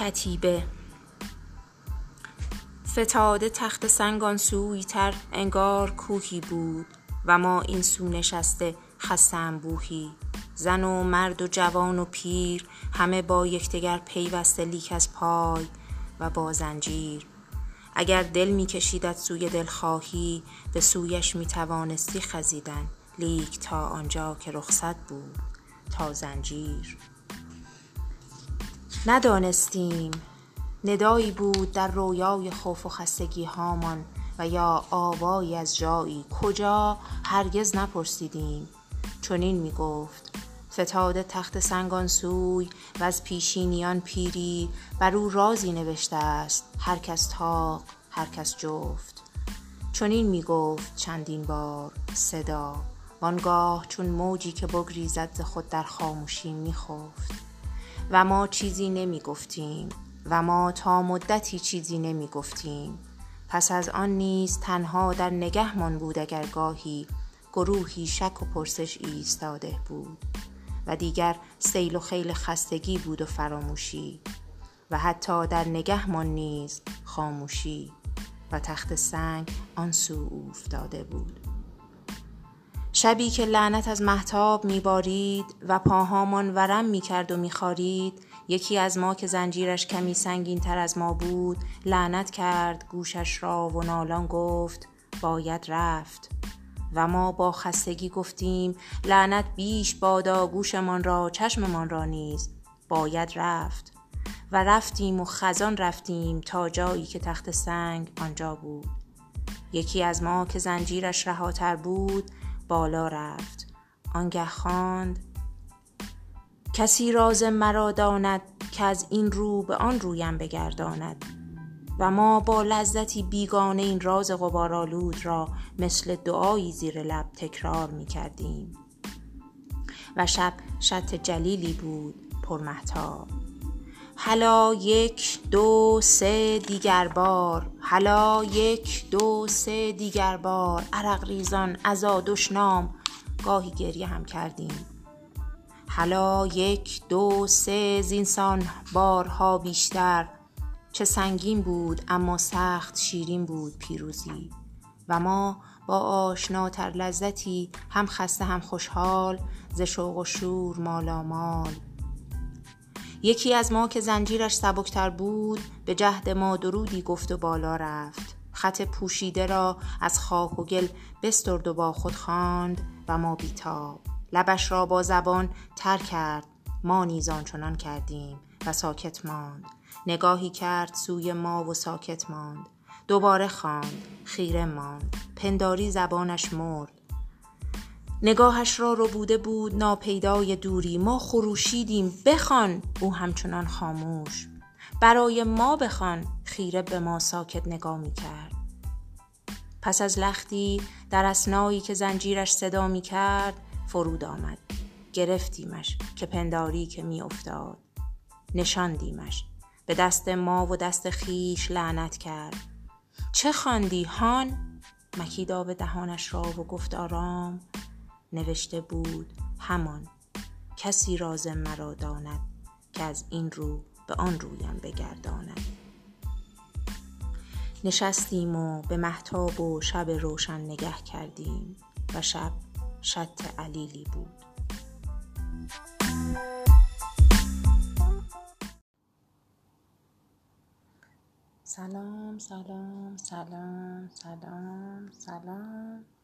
کتیبه. فتاده تخته سنگ آن سوی تر انگار کوهی بود و ما این سو نشسته خسته انبوهی زن و مرد و جوان و پیر همه با یکدیگر پیوسته لیک از پای و با زنجیر. اگر دل می کشیدت سوی دلخواهی به سویش می توانستی خزیدن. لیک تا آنجا که رخصت بود تا زنجیر. ندانستیم. ندایی بود در رویای خوف و خستگی هامان و یا آوایی از جایی کجا هرگز نپرسیدیم. چنین می گفت فتاده تخت سنگ آن سوی وز پیشینیان پیری بر او رازی نوشته است. هر کس طاق هر کس جفت. چنین می گفت چندین بار. صدا. وانگاه چون موجی که بگریزد ز خود در خاموشی می خفت. و ما چیزی نمی گفتیم و ما تا مدتی چیزی نمی گفتیم پس از آن نیز تنها در نگهمان بود اگر گاهی گروهی شک و پرسش ایستاده بود و دیگر سیل و خیل خستگی بود و فراموشی و حتی در نگهمان نیز خاموشی و تخت سنگ آن سو اوفتاده بود. شبی که لعنت از مهتاب می بارید و پاهامان ورم می کرد و می خارید یکی از ما که زنجیرش کمی سنگین تر از ما بود لعنت کرد گوشش را و نالان گفت باید رفت. و ما با خستگی گفتیم لعنت بیش بادا گوشمان را چشممان را نیز. باید رفت. و رفتیم و خزان رفتیم تا جایی که تخت سنگ آنجا بود. یکی از ما که زنجیرش رهاتر بود بالا رفت. آنگه خواند کسی راز مرا داند که از این رو به آن رویم بگرداند و ما با لذتی بیگانه این راز غبارآلود را مثل دعایی زیر لب تکرار می کردیم و شب شط جلیلی بود پرمهتاب. هلا یک دو سه دیگر بار. هلا یک دو سه دیگر بار. عرق ریزان عزا دشنام. گاهی گریه هم کردیم. هلا یک دو سه زینسان. بارها بیشتر. چه سنگین بود اما سخت شیرین بود پیروزی. و ما با آشناتر لذتی هم خسته هم خوشحال ز شوق و شور مالامال یکی از ما که زنجیرش سبکتر بود به جهد ما درودی گفت و بالا رفت. خط پوشیده را از خاک و گل بسترد و با خود خواند و ما بیتاب. لبش را با زبان تر کرد. ما نیز آنچنان کردیم و ساکت ماند. نگاهی کرد سوی ما و ساکت ماند. دوباره خواند. خیره ماند. پنداری زبانش مرد. نگاهش را ربوده بود ناپیدای دوری. ما خروشیدیم بخوان. او همچنان خاموش. برای ما بخوان. خیره به ما ساکت نگاه می کرد پس از لختی در اسنایی که زنجیرش صدا می کرد فرود آمد. گرفتیمش که پنداری که می افتاد نشاندیمش. به دست ما و دست خیش لعنت کرد. چه خواندی هان؟ مکید آب دهانش را و گفت آرام نوشته بود همان کسی راز مرا داند که از این رو به آن رویم بگرداند. نشستیم و به محتاب و شب روشن نگه کردیم و شب شط علیلی بود. سلام سلام سلام سلام سلام.